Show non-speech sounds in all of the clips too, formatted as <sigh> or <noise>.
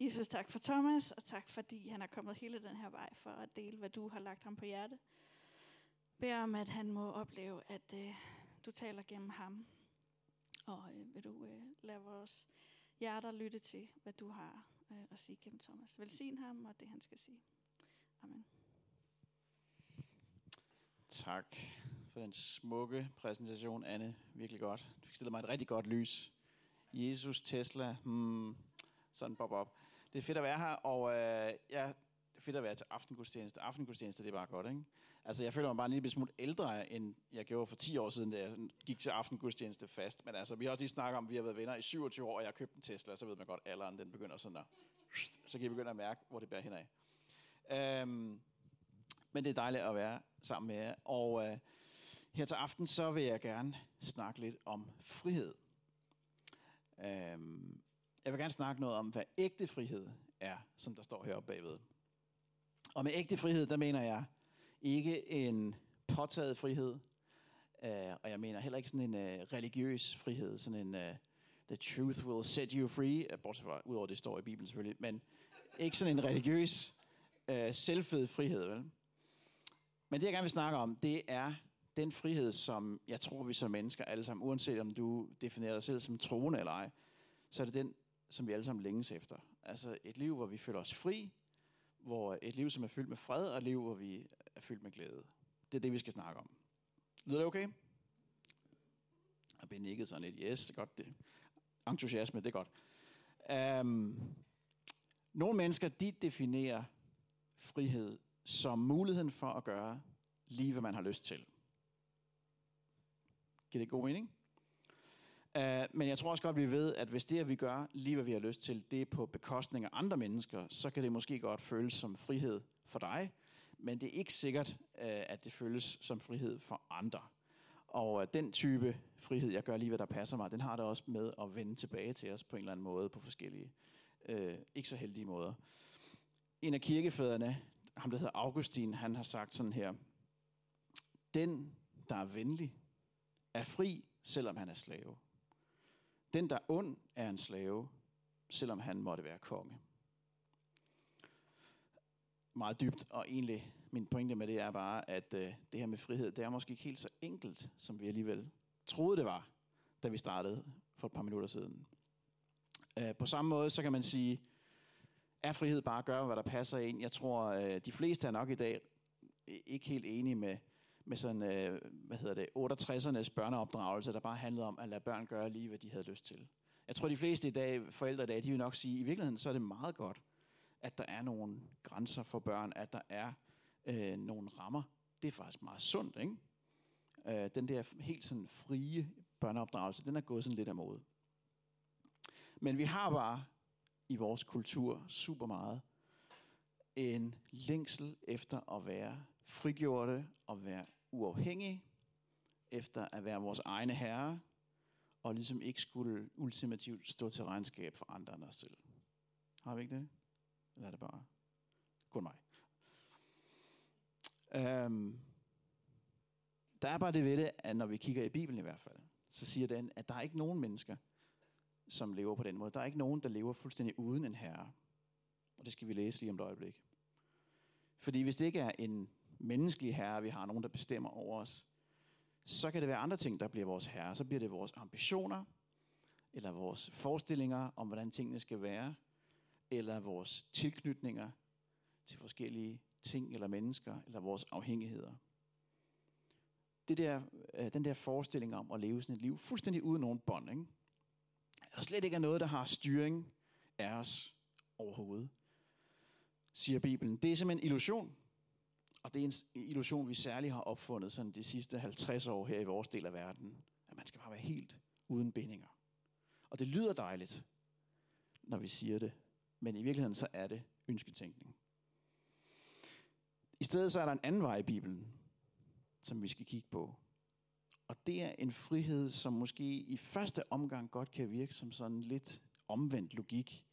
Jesus, tak for Thomas, og tak fordi han er kommet hele den her vej for at dele, hvad du har lagt ham på hjerte. Bed om, at han må opleve, at øh, du taler gennem ham. Og øh, vil du øh, lade vores hjerter lytte til, hvad du har øh, at sige gennem Thomas. Velsign ham og det, han skal sige. Amen. Tak for den smukke præsentation, Anne. Virkelig godt. Du fik stillet mig et rigtig godt lys. Jesus, Tesla, hmm, sådan pop op. Det er fedt at være her, og øh, ja, det er fedt at være til aftengudstjeneste. Aftengudstjeneste, det er bare godt, ikke? Altså, jeg føler mig bare en lille smule ældre, end jeg gjorde for 10 år siden, da jeg gik til aftengudstjeneste fast. Men altså, vi har også lige snakket om, at vi har været venner i 27 år, og jeg har købt en Tesla, så ved man godt, at alderen den begynder sådan at... Så kan I begynde at mærke, hvor det bærer henad. Øhm, men det er dejligt at være sammen med jer. Og øh, her til aften, så vil jeg gerne snakke lidt om frihed. Øhm, jeg vil gerne snakke noget om, hvad ægte frihed er, som der står heroppe bagved. Og med ægte frihed, der mener jeg ikke en påtaget frihed, øh, og jeg mener heller ikke sådan en øh, religiøs frihed, sådan en øh, the truth will set you free, øh, bortset fra, udover det står i Bibelen selvfølgelig, men ikke sådan en religiøs, øh, selvfed frihed, vel? Men det, jeg gerne vil snakke om, det er den frihed, som jeg tror, vi som mennesker alle sammen, uanset om du definerer dig selv som troende eller ej, så er det den, som vi alle sammen længes efter. Altså et liv, hvor vi føler os fri, hvor et liv, som er fyldt med fred, og et liv, hvor vi er fyldt med glæde. Det er det, vi skal snakke om. Lyder det okay? Og bliver nikket sådan lidt. Yes, det er godt. Det. Entusiasme, det er godt. Um, nogle mennesker, de definerer frihed som muligheden for at gøre lige, hvad man har lyst til. Giver det god mening? Uh, men jeg tror også godt, vi ved, at hvis det, at vi gør lige, hvad vi har lyst til, det er på bekostning af andre mennesker, så kan det måske godt føles som frihed for dig, men det er ikke sikkert, uh, at det føles som frihed for andre. Og uh, den type frihed, jeg gør lige, hvad der passer mig, den har det også med at vende tilbage til os på en eller anden måde, på forskellige, øh, ikke så heldige måder. En af kirkefædrene, ham der hedder Augustin, han har sagt sådan her, den, der er venlig, er fri, selvom han er slave. Den, der er ond, er en slave, selvom han måtte være konge. Meget dybt, og egentlig min pointe med det er bare, at øh, det her med frihed, det er måske ikke helt så enkelt, som vi alligevel troede det var, da vi startede for et par minutter siden. Øh, på samme måde, så kan man sige, er frihed bare at gøre, hvad der passer ind? Jeg tror, øh, de fleste er nok i dag ikke helt enige med, med sådan, øh, hvad hedder det, 68'ernes børneopdragelse, der bare handlede om at lade børn gøre lige, hvad de havde lyst til. Jeg tror, de fleste i dag, forældre i dag, de vil nok sige, at i virkeligheden så er det meget godt, at der er nogle grænser for børn, at der er øh, nogle rammer. Det er faktisk meget sundt, ikke? Øh, den der helt sådan frie børneopdragelse, den er gået sådan lidt af mode. Men vi har bare i vores kultur super meget en længsel efter at være frigjorte og være uafhængige, efter at være vores egne herre, og ligesom ikke skulle ultimativt stå til regnskab for andre end os selv. Har vi ikke det? Eller er det bare kun mig? Øhm, der er bare det ved det, at når vi kigger i Bibelen i hvert fald, så siger den, at der er ikke nogen mennesker, som lever på den måde. Der er ikke nogen, der lever fuldstændig uden en herre. Og det skal vi læse lige om et øjeblik. Fordi hvis det ikke er en menneskelige herre, vi har nogen, der bestemmer over os, så kan det være andre ting, der bliver vores herre. Så bliver det vores ambitioner, eller vores forestillinger om, hvordan tingene skal være, eller vores tilknytninger til forskellige ting eller mennesker, eller vores afhængigheder. Det der, øh, den der forestilling om at leve sådan et liv fuldstændig uden nogen bånd, ikke? der slet ikke er noget, der har styring af os overhovedet, siger Bibelen. Det er simpelthen en illusion. Og det er en illusion, vi særligt har opfundet sådan de sidste 50 år her i vores del af verden. At man skal bare være helt uden bindinger. Og det lyder dejligt, når vi siger det. Men i virkeligheden så er det ønsketænkning. I stedet så er der en anden vej i Bibelen, som vi skal kigge på. Og det er en frihed, som måske i første omgang godt kan virke som sådan lidt omvendt logik.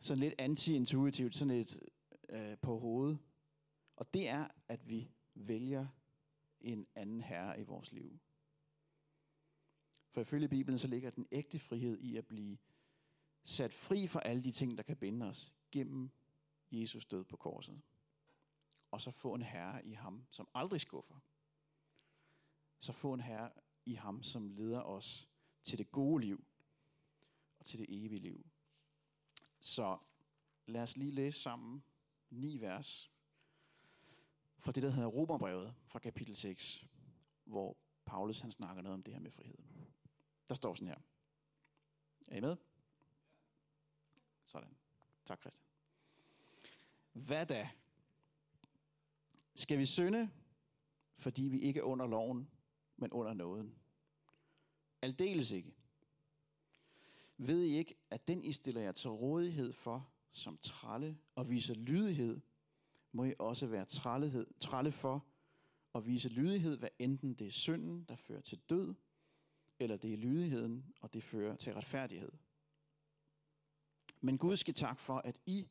Sådan lidt anti-intuitivt, sådan lidt øh, på hovedet. Og det er, at vi vælger en anden herre i vores liv. For ifølge Bibelen så ligger den ægte frihed i at blive sat fri for alle de ting, der kan binde os, gennem Jesus død på korset. Og så få en herre i ham, som aldrig skuffer. Så få en herre i ham, som leder os til det gode liv og til det evige liv. Så lad os lige læse sammen ni vers fra det, der hedder Romerbrevet fra kapitel 6, hvor Paulus han snakker noget om det her med frihed. Der står sådan her. Er I med? Sådan. Tak, Christian. Hvad da? Skal vi synde, fordi vi ikke er under loven, men under nåden? Aldeles ikke. Ved I ikke, at den I stiller jer til rådighed for som tralle og viser lydighed, må I også være trællehed, tralle for og vise lydighed, hvad enten det er synden, der fører til død, eller det er lydigheden, og det fører til retfærdighed. Men Gud skal tak for, at I,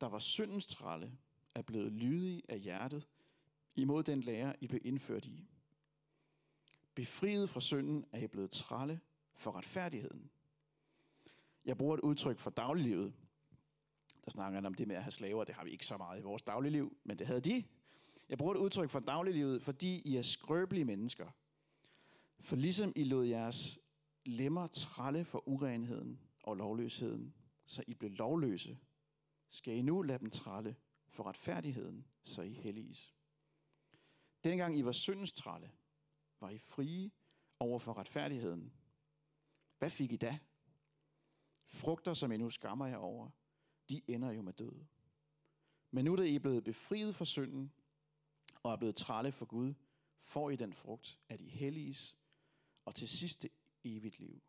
der var syndens tralle, er blevet lydige af hjertet imod den lære, I blev indført i. Befriet fra synden er I blevet tralle for retfærdigheden. Jeg bruger et udtryk fra dagliglivet. Der snakker han om det med at have slaver. Det har vi ikke så meget i vores dagligliv, men det havde de. Jeg bruger et udtryk for dagliglivet, fordi I er skrøbelige mennesker. For ligesom I lod jeres lemmer tralle for urenheden og lovløsheden, så I blev lovløse, skal I nu lade dem tralle for retfærdigheden, så I helliges. Dengang I var syndens tralle, var I frie over for retfærdigheden. Hvad fik I da? Frugter, som I nu skammer jer over, de ender jo med død. Men nu da I er blevet befriet fra synden og er blevet trælle for Gud, får I den frugt, at I helliges, og til sidste evigt liv.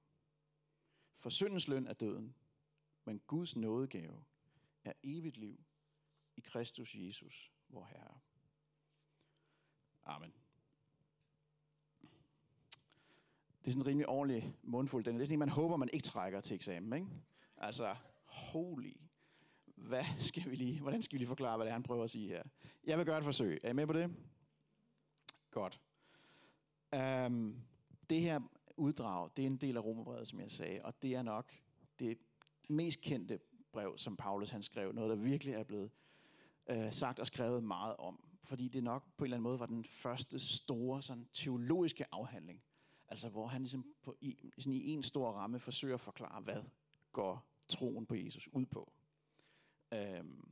For syndens løn er døden, men Guds nådegave er evigt liv i Kristus Jesus, vor Herre. Amen. Det er sådan en rimelig ordentlig mundfuld. Det er sådan en, man håber, man ikke trækker til eksamen. Ikke? Altså, holy. Hvad skal vi lige, hvordan skal vi lige forklare, hvad det er, han prøver at sige her? Jeg vil gøre et forsøg. Er I med på det? Godt. Um, det her uddrag, det er en del af Romerbrevet, som jeg sagde, og det er nok det mest kendte brev, som Paulus han skrev. Noget, der virkelig er blevet uh, sagt og skrevet meget om. Fordi det nok på en eller anden måde var den første store sådan, teologiske afhandling. Altså hvor han ligesom på, i, sådan i en stor ramme forsøger at forklare, hvad går troen på Jesus ud på. Øhm,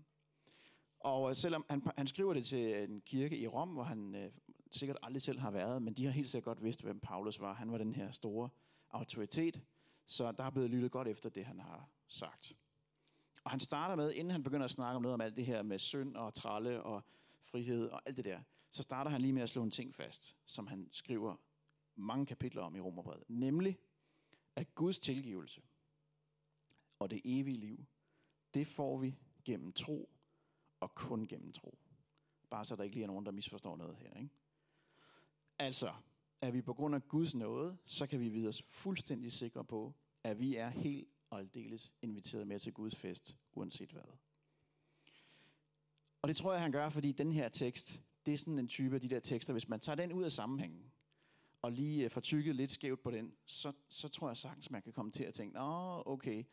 og selvom han, han skriver det til en kirke i Rom, hvor han øh, sikkert aldrig selv har været, men de har helt sikkert godt vidst, hvem Paulus var. Han var den her store autoritet, så der er blevet lyttet godt efter det, han har sagt. Og han starter med, inden han begynder at snakke om noget om alt det her med synd og tralle og frihed og alt det der, så starter han lige med at slå en ting fast, som han skriver mange kapitler om i Romerbrevet. Nemlig, at Guds tilgivelse og det evige liv, det får vi gennem tro og kun gennem tro. Bare så der ikke lige er nogen, der misforstår noget her. Ikke? Altså, at vi på grund af Guds nåde, så kan vi vide os fuldstændig sikre på, at vi er helt og aldeles inviteret med til Guds fest, uanset hvad. Og det tror jeg, han gør, fordi den her tekst, det er sådan en type af de der tekster, hvis man tager den ud af sammenhængen, og lige øh, får tykket lidt skævt på den, så, så tror jeg sagtens, man kan komme til at tænke, åh, okay,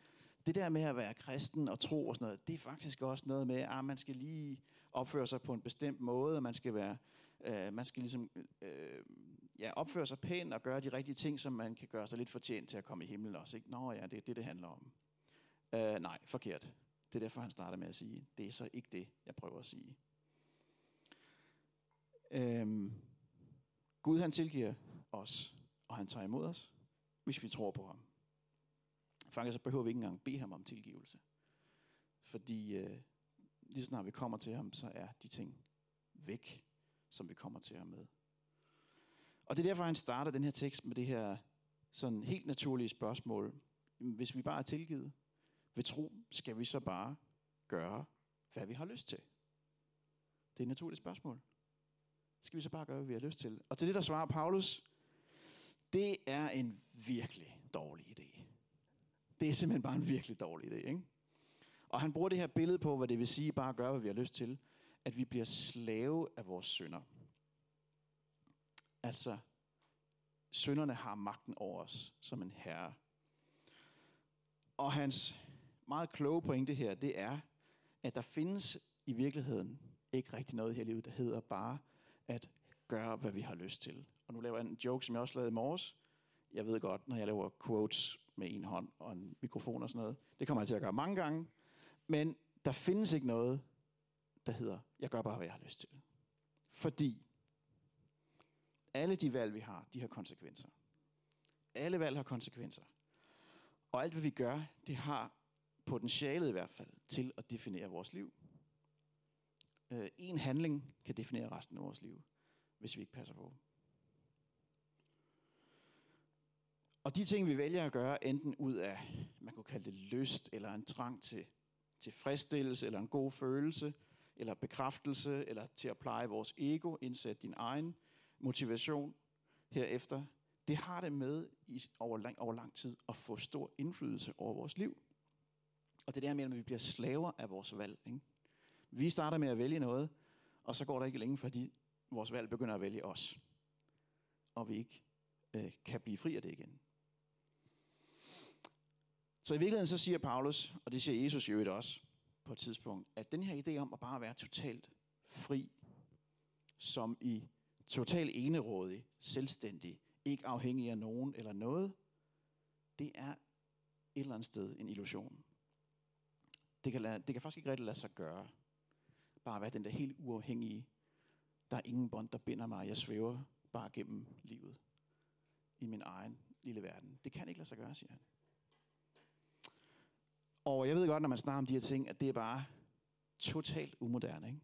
det der med at være kristen og tro og sådan noget, det er faktisk også noget med, at man skal lige opføre sig på en bestemt måde, og man skal være, øh, man skal ligesom øh, ja, opføre sig pænt og gøre de rigtige ting, som man kan gøre sig lidt fortjent til at komme i himlen også. Ikke? Nå ja, det er det, det handler om. Øh, nej, forkert. Det er derfor, han starter med at sige, det er så ikke det, jeg prøver at sige. Øh, Gud han tilgiver os, og han tager imod os, hvis vi tror på ham. Faktisk så behøver vi ikke engang bede ham om tilgivelse. Fordi øh, lige snart vi kommer til ham, så er de ting væk, som vi kommer til ham med. Og det er derfor, han starter den her tekst med det her sådan helt naturlige spørgsmål. Hvis vi bare er tilgivet ved tro, skal vi så bare gøre, hvad vi har lyst til? Det er et naturligt spørgsmål. Skal vi så bare gøre, hvad vi har lyst til? Og til det, der svarer Paulus, det er en virkelig dårlig idé. Det er simpelthen bare en virkelig dårlig idé. Ikke? Og han bruger det her billede på, hvad det vil sige bare at gøre, hvad vi har lyst til. At vi bliver slave af vores synder. Altså, synderne har magten over os som en herre. Og hans meget kloge pointe her, det er, at der findes i virkeligheden ikke rigtig noget her i livet, der hedder bare at gøre, hvad vi har lyst til. Og nu laver jeg en joke, som jeg også lavede i morges. Jeg ved godt, når jeg laver quotes med en hånd og en mikrofon og sådan noget, det kommer jeg til at gøre mange gange. Men der findes ikke noget, der hedder, jeg gør bare, hvad jeg har lyst til. Fordi alle de valg, vi har, de har konsekvenser. Alle valg har konsekvenser. Og alt, hvad vi gør, det har potentialet i hvert fald til at definere vores liv. Øh, en handling kan definere resten af vores liv, hvis vi ikke passer på. Og de ting, vi vælger at gøre, enten ud af, man kunne kalde det lyst, eller en trang til tilfredsstillelse, eller en god følelse, eller bekræftelse, eller til at pleje vores ego, indsætte din egen motivation herefter, det har det med i, over, lang, over lang tid at få stor indflydelse over vores liv. Og det er der med, at vi bliver slaver af vores valg. Ikke? Vi starter med at vælge noget, og så går der ikke længe, fordi vores valg begynder at vælge os. Og vi ikke øh, kan blive fri af det igen. Så i virkeligheden så siger Paulus, og det siger Jesus jo også på et tidspunkt, at den her idé om at bare være totalt fri, som i totalt enerådig, selvstændig, ikke afhængig af nogen eller noget, det er et eller andet sted en illusion. Det kan, lade, det kan faktisk ikke rigtig lade sig gøre. Bare være den der helt uafhængige. Der er ingen bånd, der binder mig. Jeg svæver bare gennem livet. I min egen lille verden. Det kan ikke lade sig gøre, siger han. Og jeg ved godt, når man snakker om de her ting, at det er bare totalt umoderne. Ikke?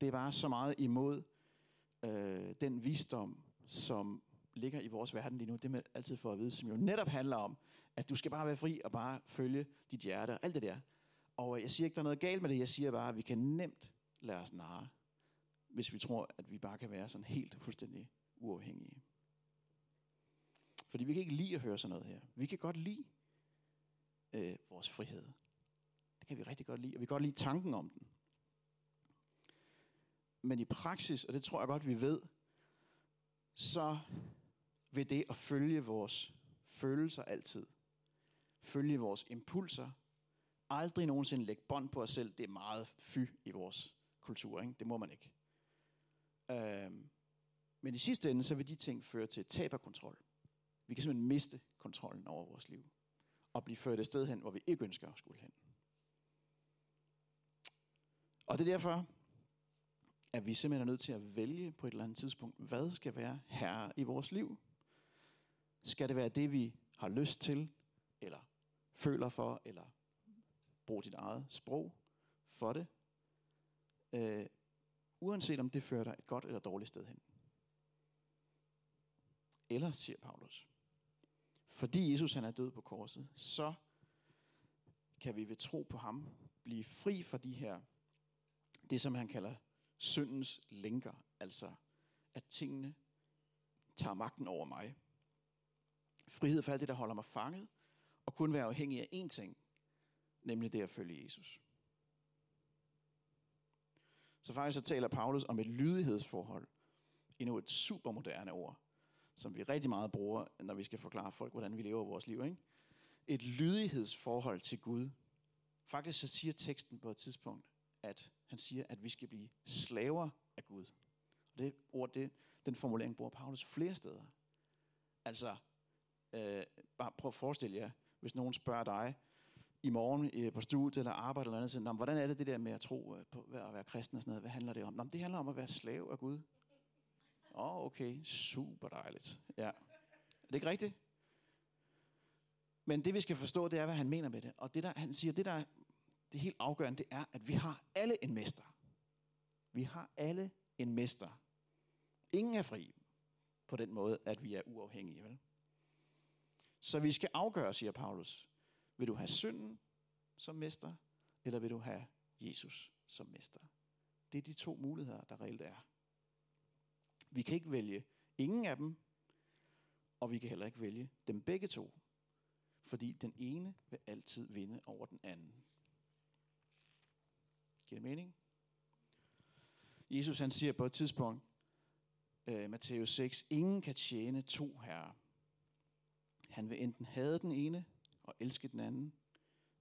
Det er bare så meget imod øh, den visdom, som ligger i vores verden lige nu. Det man altid får at vide, som jo netop handler om, at du skal bare være fri og bare følge dit hjerte og alt det der. Og jeg siger ikke, der er noget galt med det. Jeg siger bare, at vi kan nemt lade os narre, hvis vi tror, at vi bare kan være sådan helt fuldstændig uafhængige. Fordi vi kan ikke lide at høre sådan noget her. Vi kan godt lide øh, vores frihed. Det kan vi rigtig godt lide, og vi kan godt lide tanken om den. Men i praksis, og det tror jeg godt, vi ved, så vil det at følge vores følelser altid, følge vores impulser, aldrig nogensinde lægge bånd på os selv, det er meget fy i vores kultur, ikke? det må man ikke. Øhm, men i sidste ende, så vil de ting føre til tab af kontrol. Vi kan simpelthen miste kontrollen over vores liv og blive ført et sted hen, hvor vi ikke ønsker at skulle hen. Og det er derfor, at vi simpelthen er nødt til at vælge på et eller andet tidspunkt, hvad skal være herre i vores liv. Skal det være det, vi har lyst til, eller føler for, eller bruge dit eget sprog for det? Øh, uanset om det fører dig et godt eller dårligt sted hen. Eller, siger Paulus, fordi Jesus han er død på korset, så kan vi ved tro på ham blive fri fra de her, det som han kalder syndens lænker, altså at tingene tager magten over mig. Frihed for alt det, der holder mig fanget, og kun være afhængig af én ting, nemlig det at følge Jesus. Så faktisk så taler Paulus om et lydighedsforhold, endnu et supermoderne ord, som vi rigtig meget bruger, når vi skal forklare folk, hvordan vi lever vores liv. Ikke? Et lydighedsforhold til Gud. Faktisk så siger teksten på et tidspunkt, at han siger, at vi skal blive slaver af Gud. Og det ord, det, den formulering bruger Paulus flere steder. Altså, øh, bare prøv at forestille jer, hvis nogen spørger dig i morgen øh, på studiet eller arbejde eller andet, sådan, hvordan er det det der med at tro øh, på at være kristen og sådan noget, hvad handler det om? Nå, det handler om at være slave af Gud. Åh, oh, okay, super dejligt. Ja. Er det ikke rigtigt? Men det vi skal forstå, det er, hvad han mener med det. Og det der, han siger, det der det helt afgørende, det er, at vi har alle en mester. Vi har alle en mester. Ingen er fri på den måde, at vi er uafhængige. Vel? Så vi skal afgøre, siger Paulus. Vil du have synden som mester, eller vil du have Jesus som mester? Det er de to muligheder, der reelt er. Vi kan ikke vælge ingen af dem, og vi kan heller ikke vælge dem begge to. Fordi den ene vil altid vinde over den anden. Giver det mening? Jesus han siger på et tidspunkt, øh, uh, Matthæus 6, ingen kan tjene to herrer. Han vil enten hade den ene og elske den anden,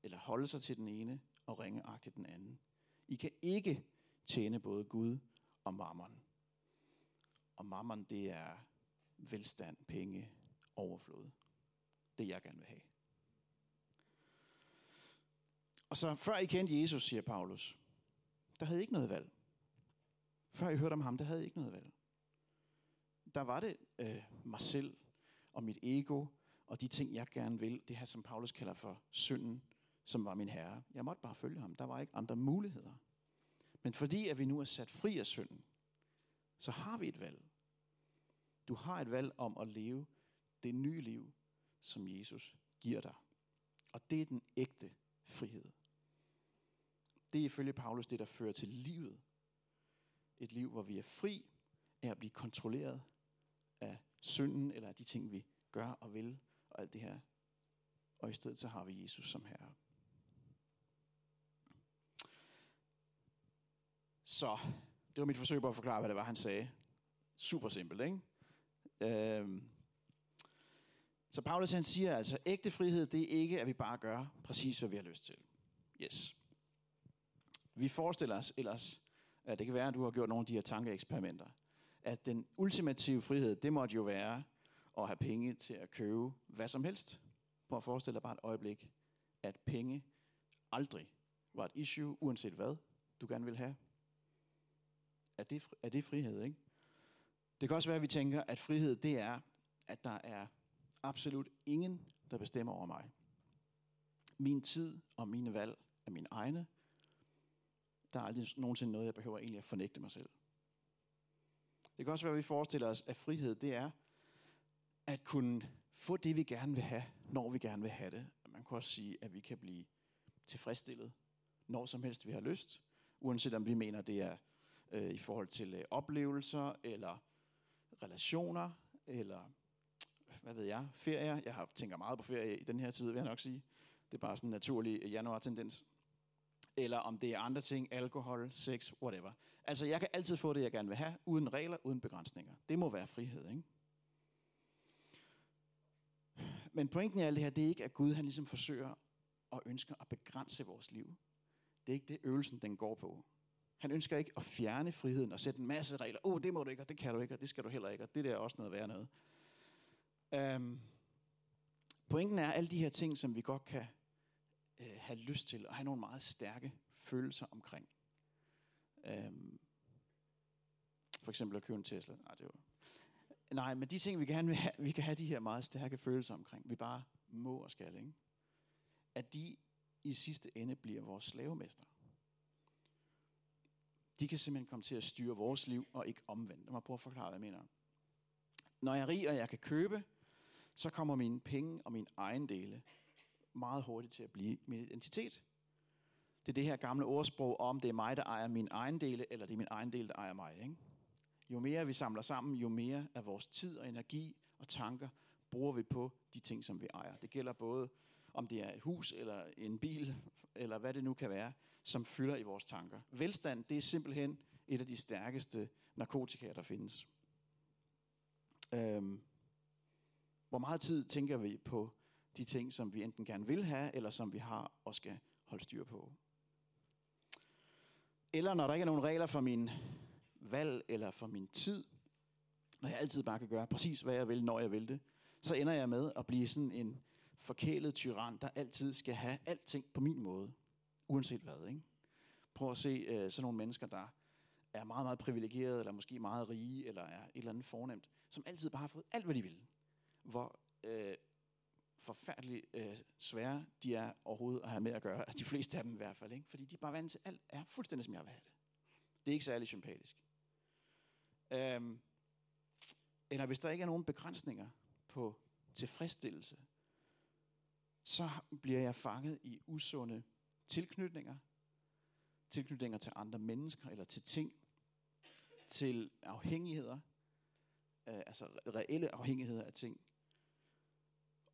eller holde sig til den ene og ringeagte den anden. I kan ikke tjene både Gud og mammon. Og mammon, det er velstand, penge, overflod. Det jeg gerne vil have. Og så før I kendte Jesus, siger Paulus, der havde I ikke noget valg. Før I hørte om ham, der havde I ikke noget valg. Der var det øh, mig selv og mit ego og de ting, jeg gerne vil. Det her, som Paulus kalder for synden, som var min herre. Jeg måtte bare følge ham. Der var ikke andre muligheder. Men fordi at vi nu er sat fri af synden, så har vi et valg. Du har et valg om at leve det nye liv, som Jesus giver dig. Og det er den ægte frihed. Det er ifølge Paulus det, der fører til livet. Et liv, hvor vi er fri af at blive kontrolleret af synden, eller af de ting, vi gør og vil, og alt det her. Og i stedet så har vi Jesus som herre. Så, det var mit forsøg på at forklare, hvad det var, han sagde. Super simpelt, ikke? Øhm. Så Paulus han siger altså, ægte frihed, det er ikke, at vi bare gør præcis, hvad vi har lyst til. Yes. Vi forestiller os ellers, at det kan være, at du har gjort nogle af de her tankeeksperimenter, at den ultimative frihed, det måtte jo være at have penge til at købe hvad som helst. Prøv at forestille dig bare et øjeblik, at penge aldrig var et issue, uanset hvad du gerne vil have. Er det, er det frihed, ikke? Det kan også være, at vi tænker, at frihed, det er, at der er absolut ingen, der bestemmer over mig. Min tid og mine valg er mine egne. Der er aldrig nogensinde noget, jeg behøver egentlig at fornægte mig selv. Det kan også være, at vi forestiller os, at frihed, det er at kunne få det, vi gerne vil have, når vi gerne vil have det. Man kan også sige, at vi kan blive tilfredsstillet, når som helst vi har lyst, uanset om vi mener, det er øh, i forhold til øh, oplevelser, eller relationer, eller hvad ved jeg, ferier. Jeg har tænker meget på ferie i den her tid, vil jeg nok sige. Det er bare sådan en naturlig øh, januar-tendens. Eller om det er andre ting, alkohol, sex, whatever. Altså, jeg kan altid få det, jeg gerne vil have, uden regler, uden begrænsninger. Det må være frihed, ikke? Men pointen i alt det her, det er ikke, at Gud han ligesom forsøger og ønsker at begrænse vores liv. Det er ikke det, øvelsen den går på. Han ønsker ikke at fjerne friheden og sætte en masse regler. Åh, oh, det må du ikke, og det kan du ikke, og det skal du heller ikke, og det der er også noget værd noget. Øhm, pointen er alle de her ting, som vi godt kan øh, have lyst til, og have nogle meget stærke følelser omkring. Øhm, for eksempel at købe en Tesla. Nej, det var Nej, men de ting, vi gerne vil have, <laughs> vi kan have de her meget stærke følelser omkring, vi bare må og skal, ikke? at de i sidste ende bliver vores slavemester. De kan simpelthen komme til at styre vores liv, og ikke omvendt. Lad mig prøve at forklare, hvad jeg mener. Når jeg er rig, og jeg kan købe, så kommer mine penge og mine ejendele meget hurtigt til at blive min identitet. Det er det her gamle ordsprog om, det er mig, der ejer min ejendele, eller det er min ejendele, der ejer mig. Ikke? Jo mere vi samler sammen, jo mere af vores tid og energi og tanker bruger vi på de ting, som vi ejer. Det gælder både om det er et hus eller en bil, eller hvad det nu kan være, som fylder i vores tanker. Velstand, det er simpelthen et af de stærkeste narkotika, der findes. Øhm, hvor meget tid tænker vi på de ting, som vi enten gerne vil have, eller som vi har og skal holde styr på? Eller når der ikke er nogen regler for min valg eller for min tid, når jeg altid bare kan gøre præcis, hvad jeg vil, når jeg vil det, så ender jeg med at blive sådan en forkælet tyran, der altid skal have alting på min måde, uanset hvad. Ikke? Prøv at se øh, sådan nogle mennesker, der er meget, meget privilegerede, eller måske meget rige, eller er et eller andet fornemt, som altid bare har fået alt, hvad de vil. Hvor øh, forfærdeligt øh, svære de er overhovedet at have med at gøre, <laughs> de fleste af dem i hvert fald. Ikke? Fordi de er bare vant til, alt er fuldstændig, som jeg vil have det. Det er ikke særlig sympatisk. Øhm, eller hvis der ikke er nogen begrænsninger på tilfredsstillelse, så bliver jeg fanget i usunde tilknytninger. Tilknytninger til andre mennesker eller til ting. Til afhængigheder. Øh, altså reelle afhængigheder af ting.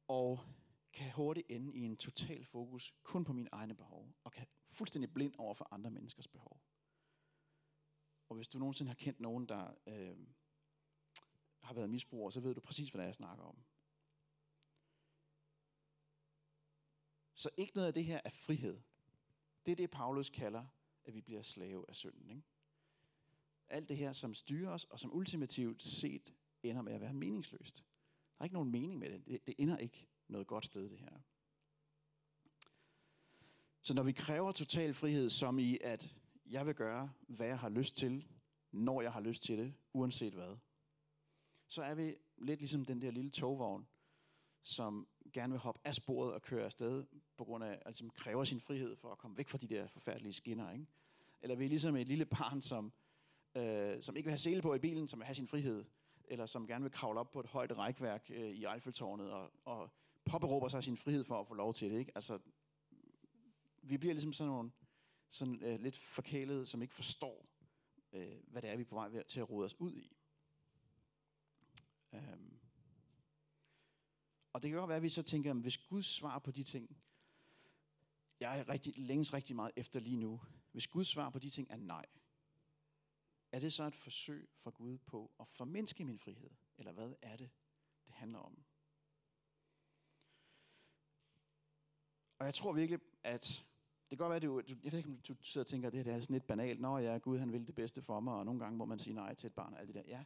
Og kan hurtigt ende i en total fokus kun på mine egne behov. Og kan fuldstændig blind over for andre menneskers behov. Og hvis du nogensinde har kendt nogen, der øh, har været misbruger, så ved du præcis, hvad det er, jeg snakker om. Så ikke noget af det her er frihed. Det er det, Paulus kalder, at vi bliver slave af synden. Ikke? Alt det her, som styrer os, og som ultimativt set ender med at være meningsløst. Der er ikke nogen mening med det. Det, det ender ikke noget godt sted, det her. Så når vi kræver total frihed, som i at jeg vil gøre, hvad jeg har lyst til, når jeg har lyst til det, uanset hvad, så er vi lidt ligesom den der lille togvogn, som gerne vil hoppe af sporet og køre afsted, på grund af, altså som kræver sin frihed for at komme væk fra de der forfærdelige skinner. Ikke? Eller vi er ligesom et lille barn, som, øh, som ikke vil have sele på i bilen, som vil have sin frihed, eller som gerne vil kravle op på et højt rækværk øh, i Eiffeltårnet og, og påberåber sig sin frihed for at få lov til det. Ikke? Altså, vi bliver ligesom sådan nogle sådan, øh, lidt forkælede, som ikke forstår, øh, hvad det er, vi er på vej til at rode os ud i. Um, og det kan godt være, at vi så tænker, at hvis Gud svarer på de ting, jeg er rigtig, længes rigtig meget efter lige nu, hvis Guds svar på de ting er nej, er det så et forsøg fra Gud på at formindske min frihed? Eller hvad er det, det handler om? Og jeg tror virkelig, at det kan godt være, at du, jeg ved ikke, om du sidder og tænker, at det her det er sådan lidt banalt. Nå ja, Gud han vil det bedste for mig, og nogle gange må man sige nej til et barn og alt det der. Ja,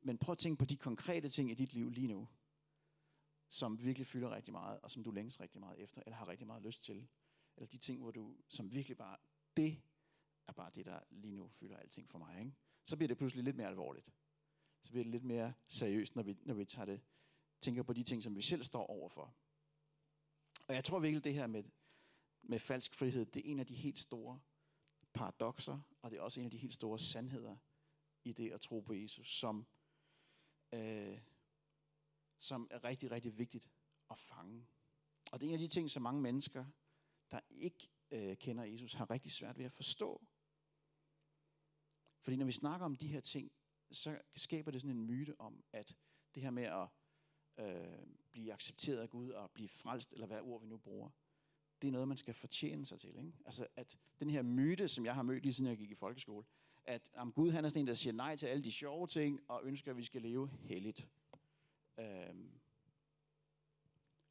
men prøv at tænke på de konkrete ting i dit liv lige nu, som virkelig fylder rigtig meget, og som du længes rigtig meget efter, eller har rigtig meget lyst til. Eller de ting, hvor du, som virkelig bare, det er bare det, der lige nu fylder alting for mig. Ikke? Så bliver det pludselig lidt mere alvorligt. Så bliver det lidt mere seriøst, når vi, når vi tager det, tænker på de ting, som vi selv står overfor. Og jeg tror virkelig, det her med, med falsk frihed, det er en af de helt store paradoxer, og det er også en af de helt store sandheder i det at tro på Jesus, som, øh, som er rigtig, rigtig vigtigt at fange. Og det er en af de ting, som mange mennesker, der ikke øh, kender Jesus, har rigtig svært ved at forstå. Fordi når vi snakker om de her ting, så skaber det sådan en myte om, at det her med at øh, blive accepteret af Gud og blive frelst, eller hvad ord vi nu bruger, det er noget, man skal fortjene sig til. Ikke? Altså, at den her myte, som jeg har mødt lige siden jeg gik i folkeskole, at om Gud han er sådan en, der siger nej til alle de sjove ting, og ønsker, at vi skal leve helligt. Øhm.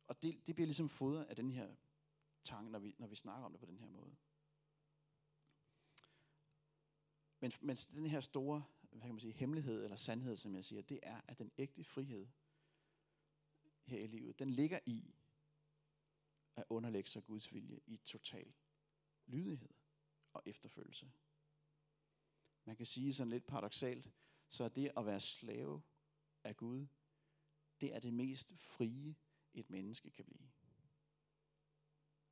Og det, det bliver ligesom fodret af den her tanke, når vi, når vi snakker om det på den her måde. Men, men den her store hvad kan man sige, hemmelighed eller sandhed, som jeg siger, det er, at den ægte frihed her i livet, den ligger i at underlægge sig Guds vilje i total lydighed og efterfølgelse. Man kan sige sådan lidt paradoxalt, så er det at være slave af Gud, det er det mest frie, et menneske kan blive.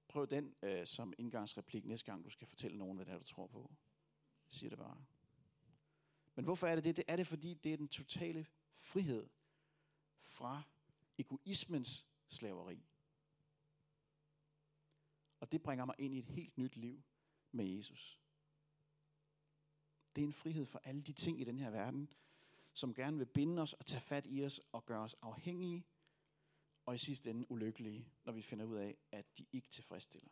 Prøv den øh, som indgangsreplik næste gang, du skal fortælle nogen, hvad det er, du tror på. Jeg siger det bare. Men hvorfor er det det? Det er det, fordi det er den totale frihed fra egoismens slaveri. Og det bringer mig ind i et helt nyt liv med Jesus. Det er en frihed for alle de ting i den her verden, som gerne vil binde os og tage fat i os og gøre os afhængige, og i sidste ende ulykkelige, når vi finder ud af, at de ikke tilfredsstiller.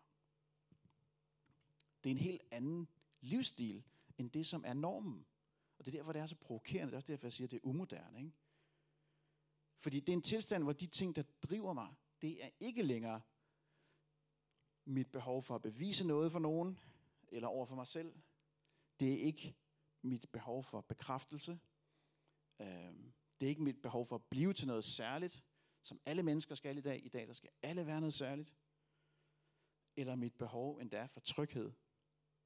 Det er en helt anden livsstil, end det, som er normen. Og det er derfor, det er så provokerende. Det er også derfor, jeg siger, at det er umoderne. Ikke? Fordi det er en tilstand, hvor de ting, der driver mig, det er ikke længere mit behov for at bevise noget for nogen, eller over for mig selv. Det er ikke mit behov for bekræftelse. Øh, det er ikke mit behov for at blive til noget særligt, som alle mennesker skal i dag. I dag der skal alle være noget særligt. Eller mit behov endda for tryghed,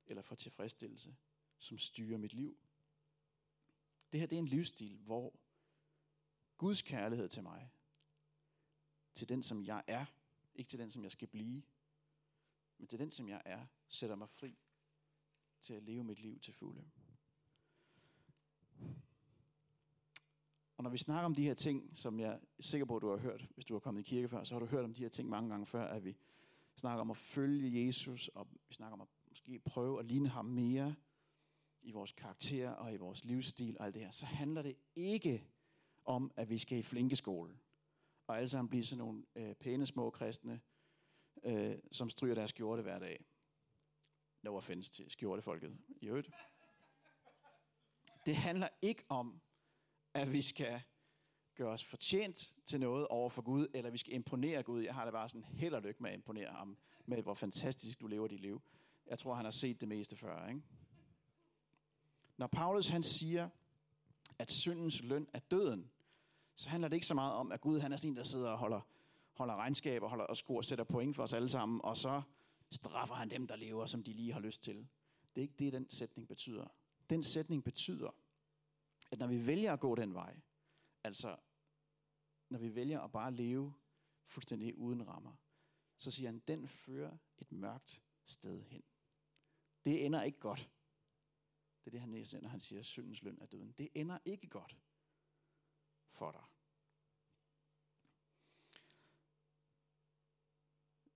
eller for tilfredsstillelse, som styrer mit liv. Det her det er en livsstil, hvor Guds kærlighed til mig, til den som jeg er, ikke til den som jeg skal blive, men til den som jeg er, sætter mig fri til at leve mit liv til fulde. Og når vi snakker om de her ting, som jeg er sikker på, at du har hørt, hvis du har kommet i kirke før, så har du hørt om de her ting mange gange før, at vi snakker om at følge Jesus, og vi snakker om at måske prøve at ligne ham mere i vores karakter og i vores livsstil og alt det her, så handler det ikke om, at vi skal i flinkeskole, og alle sammen blive sådan nogle øh, pæne små kristne, øh, som stryger deres skjorte hver dag. No offense til skjortefolket i øvrigt. Det handler ikke om, at vi skal gøre os fortjent til noget over for Gud, eller vi skal imponere Gud. Jeg har det bare sådan held og lykke med at imponere ham, med hvor fantastisk du lever dit liv. Jeg tror, han har set det meste før. Ikke? Når Paulus han siger, at syndens løn er døden, så handler det ikke så meget om, at Gud han er sådan en, der sidder og holder, holder regnskab og, holder, og skruer, sætter point for os alle sammen, og så straffer han dem, der lever, som de lige har lyst til. Det er ikke det, den sætning betyder. Den sætning betyder, at når vi vælger at gå den vej, altså når vi vælger at bare leve fuldstændig uden rammer, så siger han, den fører et mørkt sted hen. Det ender ikke godt. Det er det, han siger, når han siger, at syndens løn er døden. Det ender ikke godt for dig.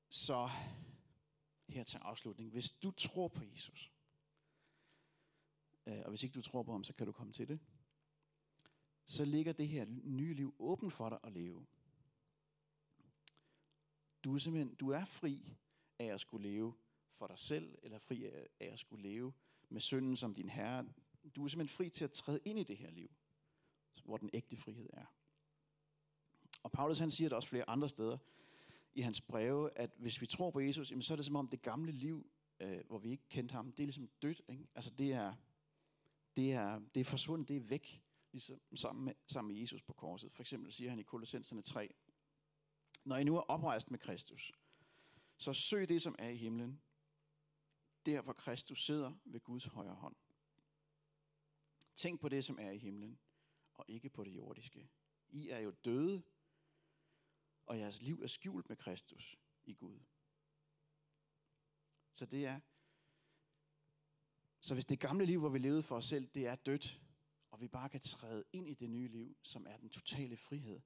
Så her til afslutning. Hvis du tror på Jesus, øh, og hvis ikke du tror på ham, så kan du komme til det, så ligger det her nye liv åben for dig at leve. Du er simpelthen, du er fri af at skulle leve for dig selv, eller fri af at skulle leve med synden som din herre. Du er simpelthen fri til at træde ind i det her liv, hvor den ægte frihed er. Og Paulus han siger det også flere andre steder i hans breve, at hvis vi tror på Jesus, så er det som om det gamle liv, øh, hvor vi ikke kendte ham, det er ligesom dødt. Ikke? Altså det er, det, er, det er forsvundet, det er væk, ligesom sammen med, sammen med Jesus på korset. For eksempel siger han i Kolossenserne 3, Når I nu er oprejst med Kristus, så søg det, som er i himlen, der hvor Kristus sidder ved Guds højre hånd. Tænk på det, som er i himlen, og ikke på det jordiske. I er jo døde, og jeres liv er skjult med Kristus i Gud. Så det er, så hvis det gamle liv, hvor vi levede for os selv, det er dødt, og vi bare kan træde ind i det nye liv, som er den totale frihed,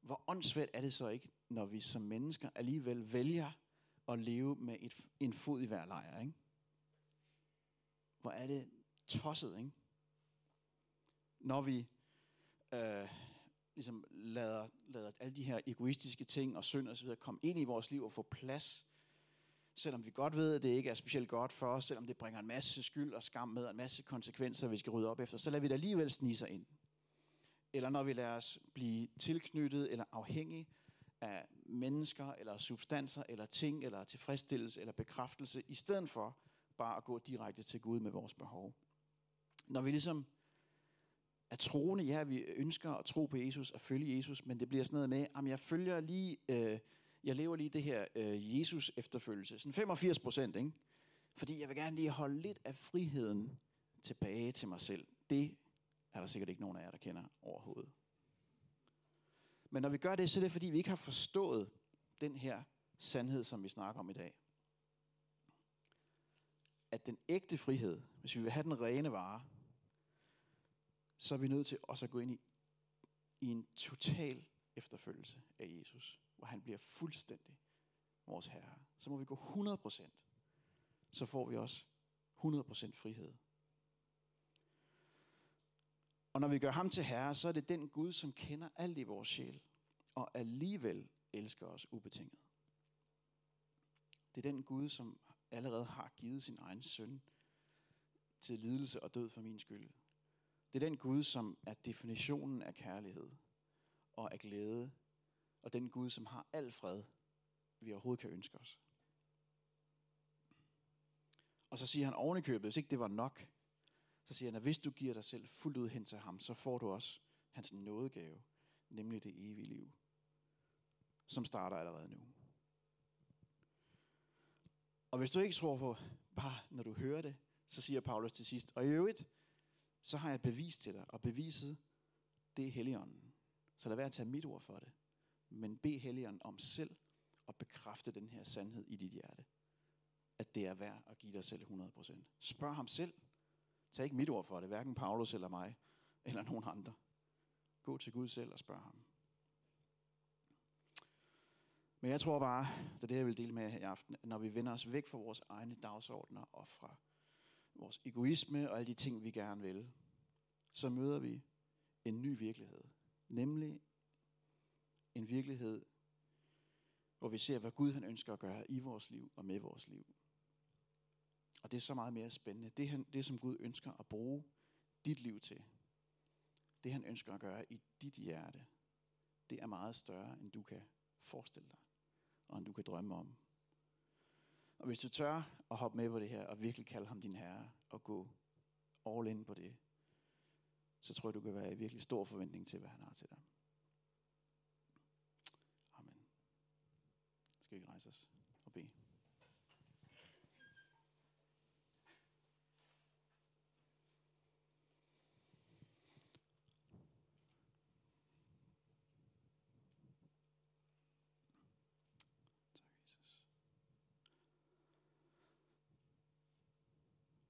hvor åndssvagt er det så ikke, når vi som mennesker alligevel vælger at leve med et, en fod i hver lejr, ikke? Hvor er det tosset, ikke? Når vi øh, ligesom lader, lader alle de her egoistiske ting og synd osv. så videre komme ind i vores liv og få plads, selvom vi godt ved, at det ikke er specielt godt for os, selvom det bringer en masse skyld og skam med, og en masse konsekvenser, vi skal rydde op efter, så lader vi det alligevel snige sig ind. Eller når vi lader os blive tilknyttet eller afhængige af mennesker, eller substanser, eller ting, eller tilfredsstillelse, eller bekræftelse, i stedet for bare at gå direkte til Gud med vores behov. Når vi ligesom er troende, ja, vi ønsker at tro på Jesus og følge Jesus, men det bliver sådan noget med, at jeg følger lige, øh, jeg lever lige det her øh, Jesus efterfølgelse, sådan 85 procent, ikke? Fordi jeg vil gerne lige holde lidt af friheden tilbage til mig selv. Det er der sikkert ikke nogen af jer, der kender overhovedet. Men når vi gør det, så er det fordi, vi ikke har forstået den her sandhed, som vi snakker om i dag. At den ægte frihed, hvis vi vil have den rene vare, så er vi nødt til også at gå ind i, i en total efterfølgelse af Jesus, hvor han bliver fuldstændig vores herre. Så må vi gå 100%, så får vi også 100% frihed. Og når vi gør ham til herre, så er det den Gud, som kender alt i vores sjæl, og alligevel elsker os ubetinget. Det er den Gud, som allerede har givet sin egen søn til lidelse og død for min skyld. Det er den Gud, som er definitionen af kærlighed og af glæde, og den Gud, som har al fred, vi overhovedet kan ønske os. Og så siger han ovenikøbet, hvis ikke det var nok, så siger han, at hvis du giver dig selv fuldt ud hen til ham, så får du også hans nådegave, nemlig det evige liv, som starter allerede nu. Og hvis du ikke tror på, bare når du hører det, så siger Paulus til sidst, og i øvrigt, så har jeg et bevis til dig, og beviset, det er Helligånden. Så lad være at tage mit ord for det. Men bed Helligånden om selv at bekræfte den her sandhed i dit hjerte. At det er værd at give dig selv 100%. Spørg ham selv. Tag ikke mit ord for det, hverken Paulus eller mig, eller nogen andre. Gå til Gud selv og spørg ham. Men jeg tror bare, det er det, jeg vil dele med her i aften, at når vi vender os væk fra vores egne dagsordner og fra vores egoisme og alle de ting, vi gerne vil, så møder vi en ny virkelighed. Nemlig en virkelighed, hvor vi ser, hvad Gud han ønsker at gøre i vores liv og med vores liv. Og det er så meget mere spændende. Det, han, det som Gud ønsker at bruge dit liv til, det han ønsker at gøre i dit hjerte, det er meget større, end du kan forestille dig, og end du kan drømme om. Og hvis du tør at hoppe med på det her, og virkelig kalde ham din herre, og gå all in på det, så tror jeg, du kan være i virkelig stor forventning til, hvad han har til dig. Amen.